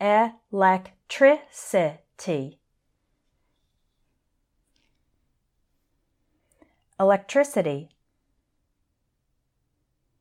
electricity. Electricity.